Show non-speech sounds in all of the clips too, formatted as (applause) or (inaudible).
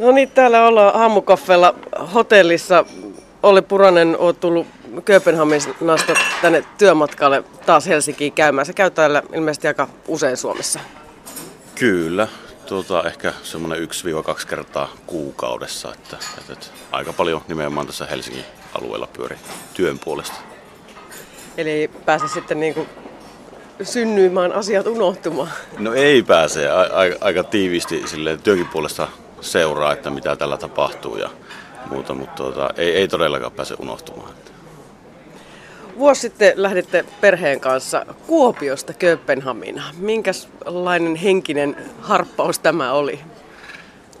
No niin, täällä ollaan aamukaffella hotellissa. Olli Puranen on tullut Kööpenhaminasta tänne työmatkalle taas Helsinkiin käymään. Se käy täällä ilmeisesti aika usein Suomessa. Kyllä, tuota, ehkä semmoinen 1-2 kertaa kuukaudessa, että, että, että aika paljon nimenomaan tässä Helsingin alueella pyöri työn puolesta. Eli pääse sitten niin kuin synnyimään asiat unohtumaan. No ei pääse, a- a- aika tiiviisti sille työnkin puolesta seuraa, että mitä tällä tapahtuu ja muuta, mutta tuota, ei, ei todellakaan pääse unohtumaan. Vuosi sitten lähditte perheen kanssa Kuopiosta Kööpenhaminaan. Minkälainen henkinen harppaus tämä oli?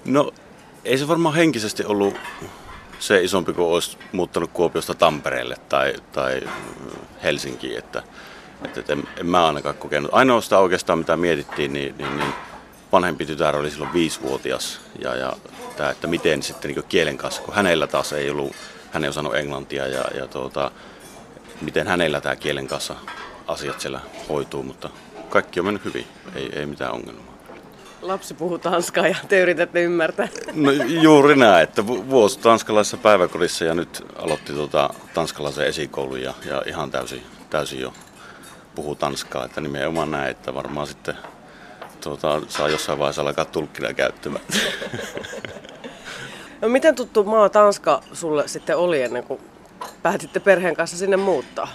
No ei se varmaan henkisesti ollut se isompi kuin olisi muuttanut Kuopiosta Tampereelle tai, tai Helsinkiin, että, että en, en mä ainakaan kokenut. Ainoastaan oikeastaan mitä mietittiin, niin, niin, niin vanhempi tytär oli silloin viisivuotias ja, ja tämä, että miten sitten niin kielen kanssa, kun hänellä taas ei ollut, hän ei osannut englantia ja, ja tuota, miten hänellä tämä kielen kanssa asiat siellä hoituu, mutta kaikki on mennyt hyvin, ei, ei mitään ongelmaa. Lapsi puhuu tanskaa ja te yritätte ymmärtää. No juuri näin, että vuosi tanskalaisessa päiväkodissa ja nyt aloitti tuota tanskalaisen esikoulun ja, ja ihan täysin, täysin jo puhuu tanskaa. Että nimenomaan näin, että varmaan sitten tuota, saa jossain vaiheessa alkaa tulkkina käyttämään. (laughs) No miten tuttu maa Tanska sulle sitten oli ennen kuin päätitte perheen kanssa sinne muuttaa?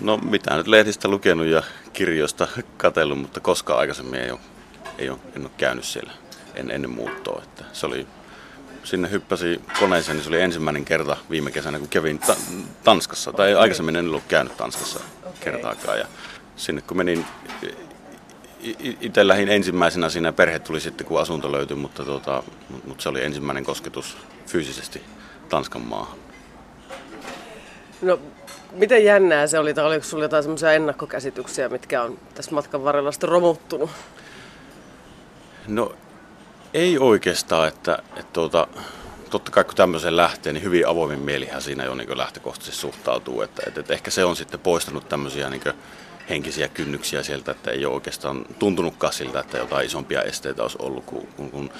No mitä nyt lehdistä lukenut ja kirjoista katsellut, mutta koskaan aikaisemmin ei ole, ei ole, en ole käynyt siellä en, ennen muuttoa. Että se oli, sinne hyppäsi koneeseen, niin se oli ensimmäinen kerta viime kesänä, kun kävin ta- Tanskassa. Tai aikaisemmin en ollut käynyt Tanskassa okay. kertaakaan. Ja sinne kun menin, itse lähdin ensimmäisenä siinä, perhe tuli sitten kun asunto löytyi, mutta, tuota, mutta se oli ensimmäinen kosketus fyysisesti Tanskan maahan. No, miten jännää se oli, tai oliko sinulla jotain semmoisia ennakkokäsityksiä, mitkä on tässä matkan varrella sitten romuttunut? No, ei oikeastaan, että, että tuota, totta kai kun tämmöiseen lähtee, niin hyvin avoimin mielihän siinä jo niin lähtökohtaisesti suhtautuu. Että, että, että ehkä se on sitten poistanut tämmöisiä niin henkisiä kynnyksiä sieltä, että ei ole oikeastaan tuntunutkaan siltä, että jotain isompia esteitä olisi ollut, kun, kun, kun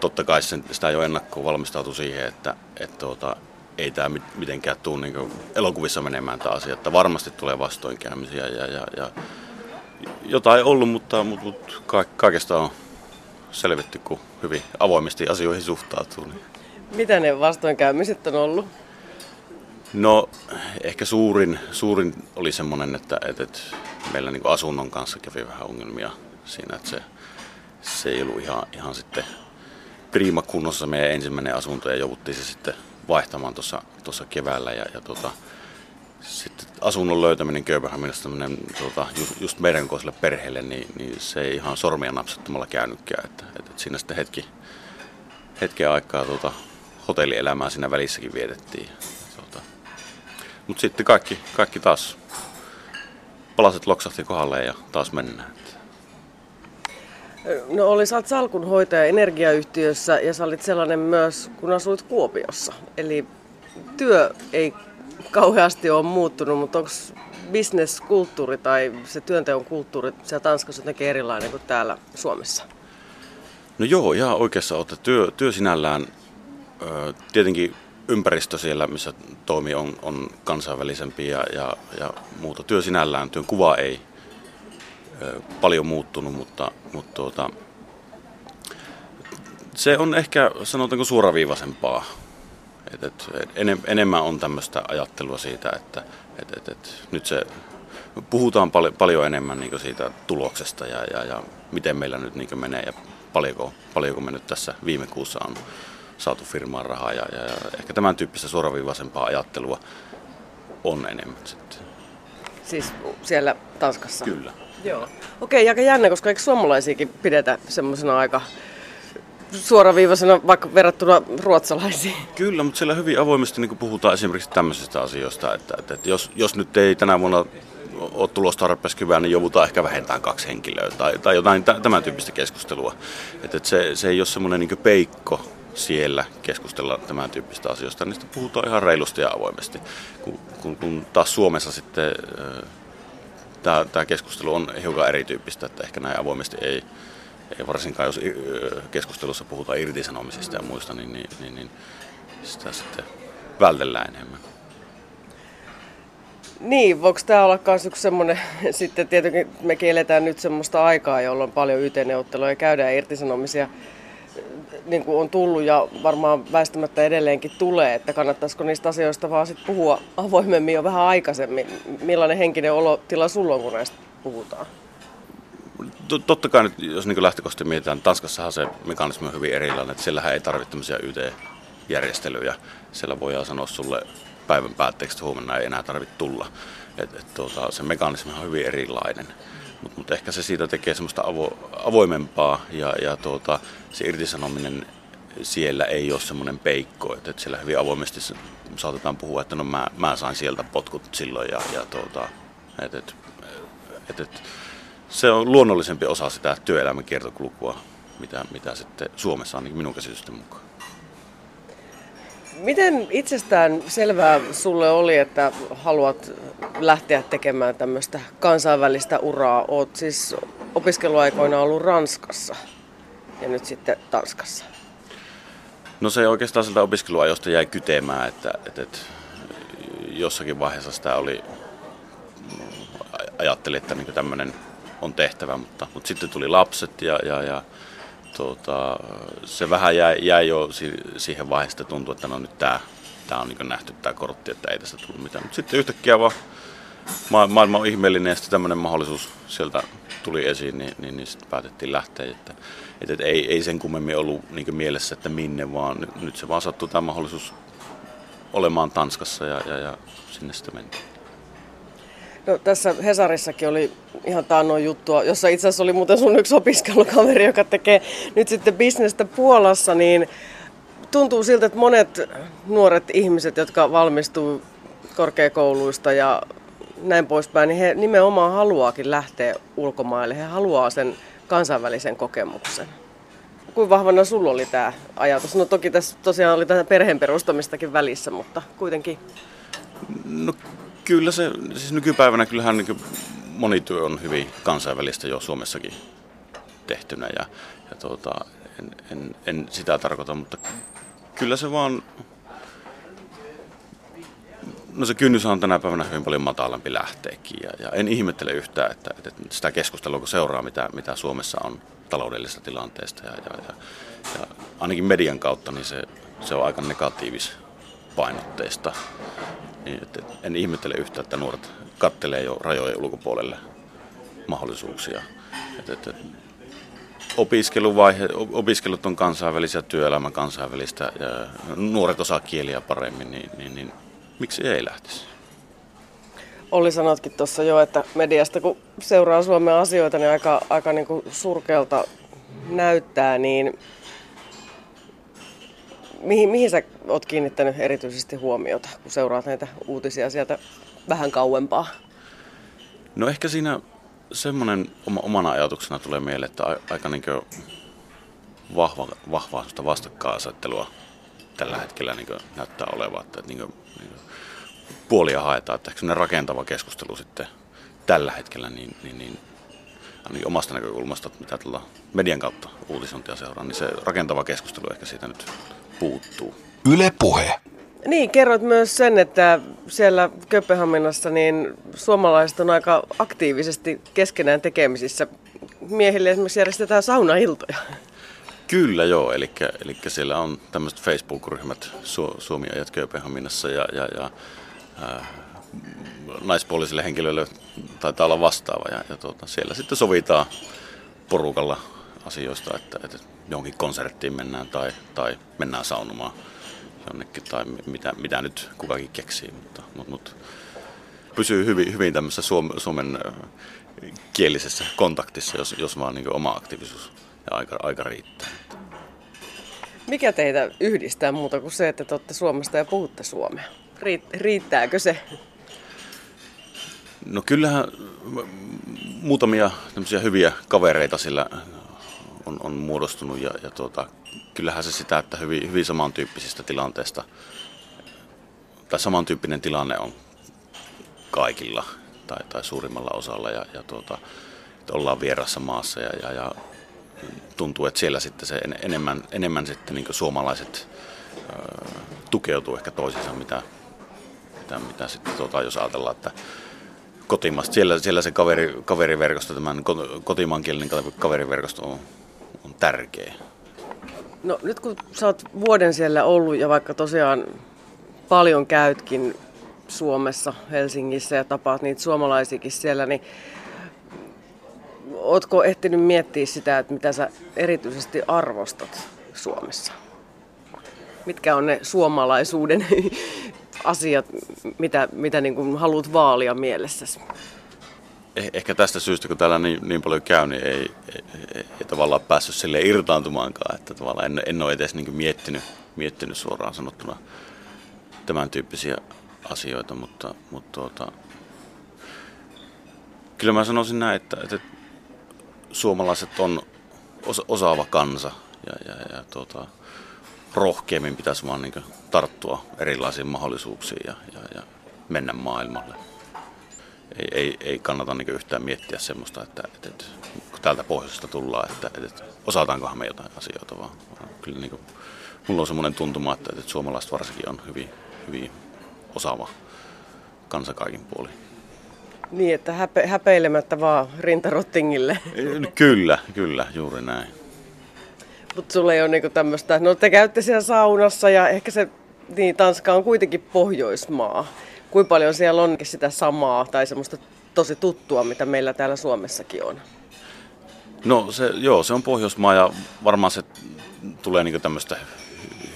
totta kai sen, sitä jo ennakkoon valmistautu siihen, että, että tuota, ei tämä mitenkään tule niin elokuvissa menemään tämä asia, että varmasti tulee vastoinkäymisiä ja, ja, ja jotain ollut, mutta, mutta, mutta kaikesta on selvitty, kun hyvin avoimesti asioihin suhtautuu. Niin. Mitä ne vastoinkäymiset on ollut? No ehkä suurin, suurin oli semmoinen, että, että, että meillä niin asunnon kanssa kävi vähän ongelmia siinä, että se, se ei ollut ihan, ihan sitten prima kunnossa meidän ensimmäinen asunto ja jouduttiin se sitten vaihtamaan tuossa keväällä ja, ja tota, sitten asunnon löytäminen Kööpenhaminasta tuota, just, just meidän kokoiselle perheelle, niin, niin, se ei ihan sormia napsattomalla käynytkään. Että, että, että siinä sitten hetki, hetken aikaa tuota, hotellielämää siinä välissäkin vietettiin. Mutta sitten kaikki, kaikki taas palaset loksahti kohdalle ja taas mennään. No oli, sä oot salkunhoitaja energiayhtiössä ja sä olit sellainen myös, kun asuit Kuopiossa. Eli työ ei kauheasti ole muuttunut, mutta onko bisneskulttuuri tai se työnteon kulttuuri siellä Tanskassa jotenkin erilainen kuin täällä Suomessa? No joo, ihan oikeassa olette. Työ, työ sinällään, tietenkin ympäristö siellä, missä toimii, on, on kansainvälisempi ja, ja, ja muuta. Työ sinällään, työn kuva ei paljon muuttunut, mutta, mutta tuota, se on ehkä sanotaanko suoraviivaisempaa. Et, et, enem, enemmän on tämmöistä ajattelua siitä, että et, et, et, nyt se puhutaan pal- paljon enemmän niin siitä tuloksesta ja, ja, ja miten meillä nyt niin menee ja paljonko, paljonko me nyt tässä viime kuussa on saatu firmaan rahaa ja, ja, ja ehkä tämän tyyppistä suoraviivaisempaa ajattelua on enemmän sitten. Siis siellä Tanskassa? Kyllä. Joo. Okei, aika jännä, koska eikö suomalaisiakin pidetä semmoisena aika suoraviivaisena vaikka verrattuna ruotsalaisiin? Kyllä, mutta siellä hyvin avoimesti niin puhutaan esimerkiksi tämmöisistä asioista, että, että, että jos, jos nyt ei tänä vuonna ole tulossa tarpeeksi hyvää, niin joudutaan ehkä vähentämään kaksi henkilöä tai, tai jotain tämän tyyppistä keskustelua. Että, että se, se ei ole semmoinen niin peikko siellä keskustella tämän tyyppistä asioista, niin puhutaan ihan reilusti ja avoimesti. Kun, kun, kun taas Suomessa sitten tämä, keskustelu on hiukan erityyppistä, että ehkä näin avoimesti ei, ei varsinkaan jos keskustelussa puhutaan irtisanomisista ja muista, niin, niin, niin, niin sitä sitten vältellään enemmän. Niin, voiko tämä olla myös yksi semmoinen, (laughs) sitten tietenkin mekin eletään nyt semmoista aikaa, jolloin paljon YT-neuvotteluja käydään irtisanomisia niin kuin on tullut ja varmaan väistämättä edelleenkin tulee, että kannattaisiko niistä asioista vaan sit puhua avoimemmin jo vähän aikaisemmin. Millainen henkinen olotila sulla on, kun näistä puhutaan? Totta kai nyt, jos niin lähtökohtaisesti mietitään, Tanskassahan se mekanismi on hyvin erilainen, että siellähän ei tarvitse tämmöisiä YT-järjestelyjä. Siellä voidaan sanoa sulle päivän päätteeksi, että huomenna ei enää tarvitse tulla. Et, et, tuota, se mekanismi on hyvin erilainen. Mutta mut ehkä se siitä tekee semmoista avo, avoimempaa ja, ja tuota, se irtisanominen siellä ei ole semmoinen peikko, että, että siellä hyvin avoimesti saatetaan puhua, että no mä, mä sain sieltä potkut silloin ja, ja tuota, että, että, että, se on luonnollisempi osa sitä työelämän kiertokulkua, mitä, mitä sitten Suomessa niin minun käsitysten mukaan. Miten itsestään selvää sulle oli, että haluat lähteä tekemään tämmöistä kansainvälistä uraa? Oot siis opiskeluaikoina ollut Ranskassa ja nyt sitten Tanskassa. No se oikeastaan sieltä opiskeluajosta jäi kytemään, että, että, että jossakin vaiheessa sitä oli, ajattelin, että niin tämmöinen on tehtävä, mutta, mutta sitten tuli lapset ja, ja, ja tuota, se vähän jäi, jäi jo siihen vaiheeseen, että tuntui, että no nyt tämä, tämä on niin nähty tämä kortti, että ei tästä tullut mitään. Mutta sitten yhtäkkiä vaan maailma on ihmeellinen ja sitten tämmöinen mahdollisuus sieltä tuli esiin, niin, niin, niin sitten päätettiin lähteä. Että, että, että ei, ei sen kummemmin ollut niin mielessä, että minne, vaan nyt, nyt se vaan sattuu tämä mahdollisuus olemaan Tanskassa ja, ja, ja sinne sitten mentiin. No, tässä Hesarissakin oli ihan taannoin juttua, jossa itse asiassa oli muuten sun yksi opiskelukaveri, joka tekee nyt sitten bisnestä Puolassa, niin tuntuu siltä, että monet nuoret ihmiset, jotka valmistuu korkeakouluista ja näin poispäin, niin he nimenomaan haluaakin lähteä ulkomaille. He haluaa sen kansainvälisen kokemuksen. Kuinka vahvana sulla oli tämä ajatus? No toki tässä tosiaan oli tätä perheen perustamistakin välissä, mutta kuitenkin. No Kyllä se, siis nykypäivänä kyllähän niin moni työ on hyvin kansainvälistä jo Suomessakin tehtynä ja, ja tuota, en, en, en, sitä tarkoita, mutta kyllä se vaan, no se kynnys on tänä päivänä hyvin paljon matalampi lähteekin ja, ja en ihmettele yhtään, että, että sitä keskustelua kun seuraa, mitä, mitä Suomessa on taloudellisesta tilanteesta ja, ja, ja, ja ainakin median kautta, niin se, se on aika negatiivis painotteista. Niin, että en ihmettele yhtä, että nuoret kattelee jo rajojen ulkopuolelle mahdollisuuksia. Että, että opiskeluvaihe, opiskelut on kansainvälisiä, työelämä kansainvälistä ja nuoret osaa kieliä paremmin, niin, niin, niin miksi ei lähtisi? Olli sanotkin tuossa jo, että mediasta kun seuraa Suomen asioita, niin aika, aika niin kuin surkealta näyttää, niin mihin, mihin sä oot kiinnittänyt erityisesti huomiota, kun seuraat näitä uutisia sieltä vähän kauempaa? No ehkä siinä semmoinen oma, omana ajatuksena tulee mieleen, että aika niin vahva, vahvaa vastakkainasettelua tällä hetkellä niin näyttää olevan, että niin kuin, niin kuin puolia haetaan, että ehkä rakentava keskustelu sitten tällä hetkellä, niin, niin, niin ainakin omasta näkökulmasta, mitä tuolla median kautta uutisointia seuraa, niin se rakentava keskustelu ehkä siitä nyt puuttuu. Yle Puhe. Niin, kerroit myös sen, että siellä Kööpenhaminassa niin suomalaiset on aika aktiivisesti keskenään tekemisissä. Miehille esimerkiksi järjestetään saunailtoja. Kyllä joo, eli, eli siellä on tämmöiset Facebook-ryhmät Su- Suomi-ajat Kööpenhaminassa ja, ja, ja äh, naispuolisille henkilöille taitaa olla vastaava ja, ja tuota, siellä sitten sovitaan porukalla asioista, että, että johonkin konserttiin mennään tai, tai mennään saunomaan jonnekin tai mitä, mitä nyt kukakin keksii, mutta, mutta, mutta pysyy hyvin, hyvin tämmöisessä Suomen, Suomen kielisessä kontaktissa, jos, jos vaan niin oma aktiivisuus ja aika, aika riittää. Mikä teitä yhdistää muuta kuin se, että te olette Suomesta ja puhutte suomea? Riittääkö se? No kyllähän muutamia hyviä kavereita sillä on, on muodostunut ja, ja tuota, kyllähän se sitä, että hyvin, hyvin samantyyppisistä tilanteista tai samantyyppinen tilanne on kaikilla tai, tai suurimmalla osalla ja, ja tuota, että ollaan vierassa maassa ja, ja, ja tuntuu, että siellä sitten se enemmän, enemmän sitten niin suomalaiset ö, tukeutuu ehkä toisiinsa, mitä, mitä, mitä sitten tota, jos ajatellaan, että kotimasta, siellä, siellä se kaveri, kaveriverkosto, tämän kotimaankielinen kaveriverkosto on tärkeä. No nyt kun sä oot vuoden siellä ollut ja vaikka tosiaan paljon käytkin Suomessa, Helsingissä ja tapaat niitä suomalaisiakin siellä, niin ootko ehtinyt miettiä sitä, että mitä sä erityisesti arvostat Suomessa? Mitkä on ne suomalaisuuden (laughs) asiat, mitä, mitä niin haluat vaalia mielessäsi? Eh, ehkä tästä syystä, kun täällä niin, niin paljon käy, niin ei, ei, ei, ei tavallaan päässyt sille irtaantumaankaan. Että tavallaan en, en ole edes niin miettinyt, miettinyt suoraan sanottuna tämän tyyppisiä asioita, mutta, mutta tuota, kyllä mä sanoisin näin, että, että suomalaiset on osa, osaava kansa ja, ja, ja tuota, rohkeammin pitäisi vaan niin tarttua erilaisiin mahdollisuuksiin ja, ja, ja mennä maailmalle. Ei, ei, ei kannata niin yhtään miettiä semmoista, että, että, että kun täältä pohjoisesta tullaan, että, että osataankohan me jotain asioita, vaan, vaan kyllä niin kuin, mulla on semmoinen tuntuma, että, että suomalaiset varsinkin on hyvin, hyvin osaava kansa kaikin puolin. Niin, että häpe, häpeilemättä vaan rintarottingille. Kyllä, kyllä, juuri näin. Mutta sulla ei ole niinku tämmöistä, no te käytte siellä saunassa ja ehkä se, niin Tanska on kuitenkin Pohjoismaa. Kuinka paljon siellä on sitä samaa tai semmoista tosi tuttua, mitä meillä täällä Suomessakin on? No se, joo, se on Pohjoismaa ja varmaan se tulee niinku tämmöistä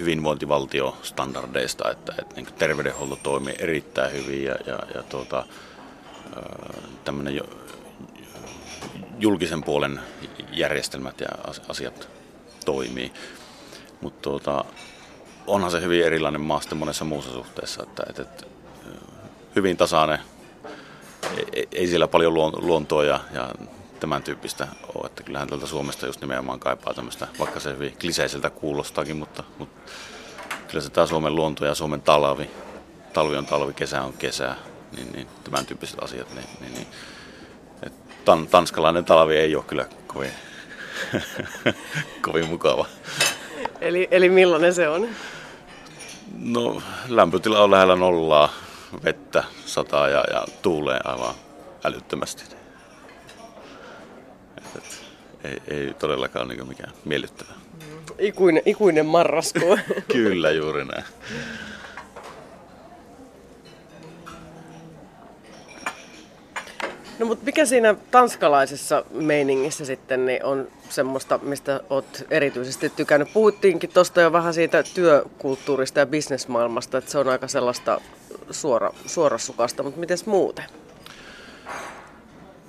hyvinvointivaltiostandardeista, että, että niin terveydenhuolto toimii erittäin hyvin ja, ja, ja tuota, tämmöinen julkisen puolen järjestelmät ja asiat toimii. Mutta tuota, onhan se hyvin erilainen maa monessa muussa suhteessa, että, että, että hyvin tasainen, ei, ei siellä paljon luontoa ja, ja tämän tyyppistä ole, että kyllähän tältä Suomesta just nimenomaan kaipaa tämmöistä, vaikka se hyvin kliseiseltä kuulostaakin, mutta, mutta kyllä se tämä Suomen luonto ja Suomen talvi, talvi on talvi, kesä on kesä, niin, niin tämän tyyppiset asiat, niin, niin, niin tan, tanskalainen talvi ei ole kyllä kovin, (laughs) kovin mukava. Eli, eli millainen se on? No lämpötila on lähellä nollaa, vettä sataa ja, ja tuulee aivan älyttömästi. Et, et, ei, ei todellakaan niin mikään miellyttävä. Ikuinen, ikuinen marraskuu. (laughs) Kyllä, juuri näin. No mutta mikä siinä tanskalaisessa meiningissä sitten niin on semmoista, mistä olet erityisesti tykännyt? Puhuttiinkin tuosta jo vähän siitä työkulttuurista ja bisnesmaailmasta, että se on aika sellaista suora, suorasukasta, mutta miten muuten?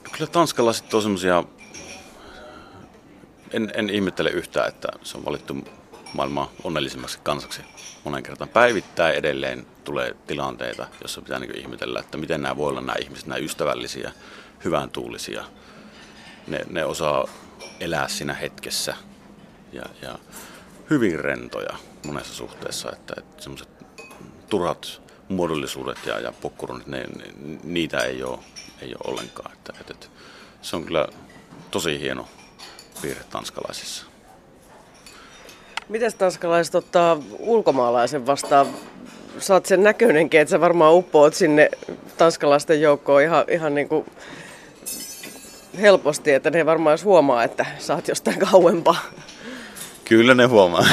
No kyllä tanskalaiset on semmoisia, en, en ihmettele yhtään, että se on valittu maailman onnellisimmaksi kansaksi monen kertaan. Päivittäin edelleen tulee tilanteita, jossa pitää niin ihmetellä, että miten nämä voi olla nämä ihmiset, nämä ystävällisiä, hyvän tuulisia. Ne, ne osaa elää siinä hetkessä ja, ja hyvin rentoja monessa suhteessa, että, että semmoiset turhat muodollisuudet ja, ja pokkurunit, ne, ne, niitä ei ole, ei ole ollenkaan. Että, että, että se on kyllä tosi hieno piirre tanskalaisissa. Miten tanskalaiset ottaa ulkomaalaisen vastaan? Oot sen näköinenkin, että sä varmaan uppoat sinne tanskalaisten joukkoon ihan, ihan niin kuin helposti, että ne varmaan huomaa, että oot jostain kauempaa. Kyllä ne huomaa.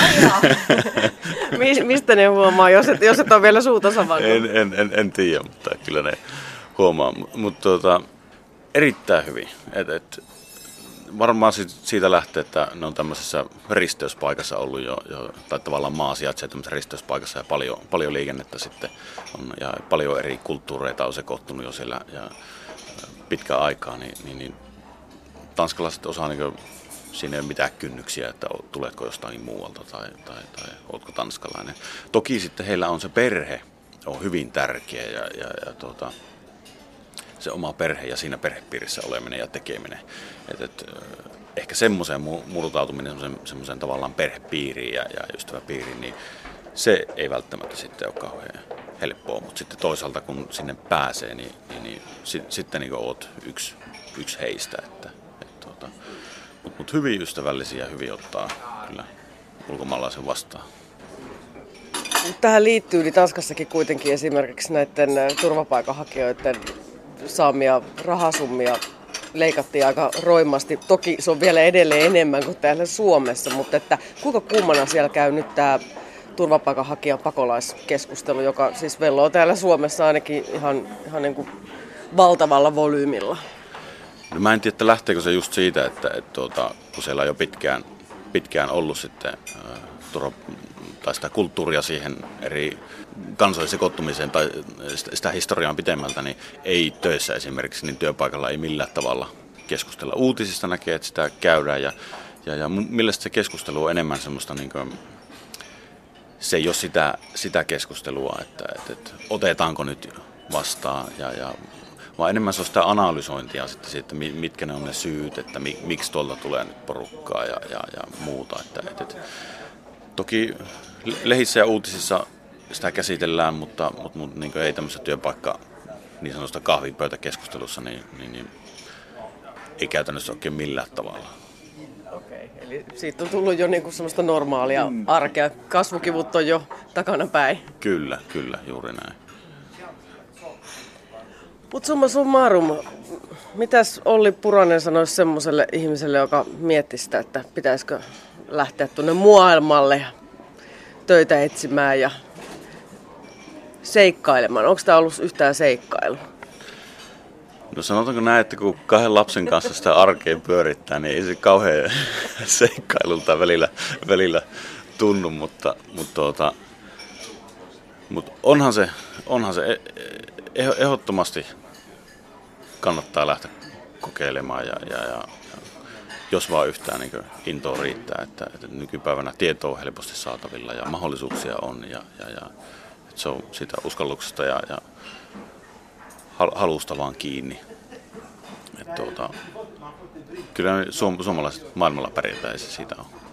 (laughs) Mistä ne huomaa, jos et, jos et ole vielä suuta savannut? En, en, en, en tiedä, mutta kyllä ne huomaa. Mutta tuota, erittäin hyvin. Et, et, varmaan siitä lähtee, että ne on tämmöisessä risteyspaikassa ollut jo, jo tai tavallaan maa sijaitsee tämmöisessä risteyspaikassa ja paljon, paljon liikennettä sitten on, ja paljon eri kulttuureita on sekoittunut jo siellä ja pitkään aikaa, niin, niin, niin tanskalaiset osaa niin siinä ei ole mitään kynnyksiä, että tuletko jostain muualta tai, tai, tai oletko tanskalainen. Toki sitten heillä on se perhe, on hyvin tärkeä ja, ja, ja tuota, se oma perhe ja siinä perhepiirissä oleminen ja tekeminen. Et, et, ehkä semmoiseen murtautuminen semmoiseen tavallaan perhepiiriin ja, ja ystäväpiiriin, niin se ei välttämättä sitten ole kauhean helppoa, mutta sitten toisaalta kun sinne pääsee, niin, niin, niin sit, sitten niin oot yksi, yksi heistä. Että, et, tuota, mut, mut hyvin ystävällisiä, hyvin ottaa kyllä ulkomaalaisen vastaan. Tähän liittyy niin Tanskassakin kuitenkin esimerkiksi näiden turvapaikanhakijoiden saamia rahasummia leikattiin aika roimasti. Toki se on vielä edelleen enemmän kuin täällä Suomessa, mutta että kuinka kummana siellä käy nyt tämä turvapaikanhakijan pakolaiskeskustelu, joka siis velloo täällä Suomessa ainakin ihan, ihan niin kuin valtavalla volyymilla. No mä en tiedä, että lähteekö se just siitä, että, että tuota, kun siellä on jo pitkään, pitkään ollut sitten äh, turva, tai sitä kulttuuria siihen eri kansojen sekoittumiseen tai sitä historiaa pitemmältä, niin ei töissä esimerkiksi, niin työpaikalla ei millään tavalla keskustella. Uutisista näkee, että sitä käydään ja, ja, ja mielestäni se keskustelu on enemmän semmoista niin kuin, se ei ole sitä, sitä keskustelua, että, että, että otetaanko nyt vastaan, ja, ja, vaan enemmän se on sitä analysointia sitten siitä, mitkä ne on ne syyt, että miksi tuolta tulee nyt porukkaa ja, ja, ja muuta. Että, että, että, toki lehissä ja uutisissa sitä käsitellään, mutta, mutta, mutta niin ei tämmöisessä työpaikka niin sanotusta kahvipöytäkeskustelussa, niin, niin, niin ei käytännössä oikein millään tavalla. Okei, eli siitä on tullut jo niinku semmoista normaalia mm. arkea. Kasvukivut on jo takana päin. Kyllä, kyllä, juuri näin. Mutta summa summarum, mitäs Olli Puranen sanoisi semmoiselle ihmiselle, joka mietti sitä, että pitäisikö lähteä tuonne maailmalle töitä etsimään ja seikkailemaan? Onko tämä ollut yhtään seikkailu? No sanotaanko näin, että kun kahden lapsen kanssa sitä arkeen pyörittää, niin ei se kauhean (laughs) seikkailulta välillä, välillä tunnu, mutta, mutta, tuota, mutta onhan se, onhan se ehdottomasti kannattaa lähteä kokeilemaan ja, ja, ja jos vaan yhtään niin intoa riittää, että, että nykypäivänä tieto on helposti saatavilla ja mahdollisuuksia on ja, ja, ja että se on sitä uskalluksesta ja, ja halusta vaan kiinni. Et tuota, kyllä suom- suomalaiset maailmalla pärjätään ja se siitä on kiinni.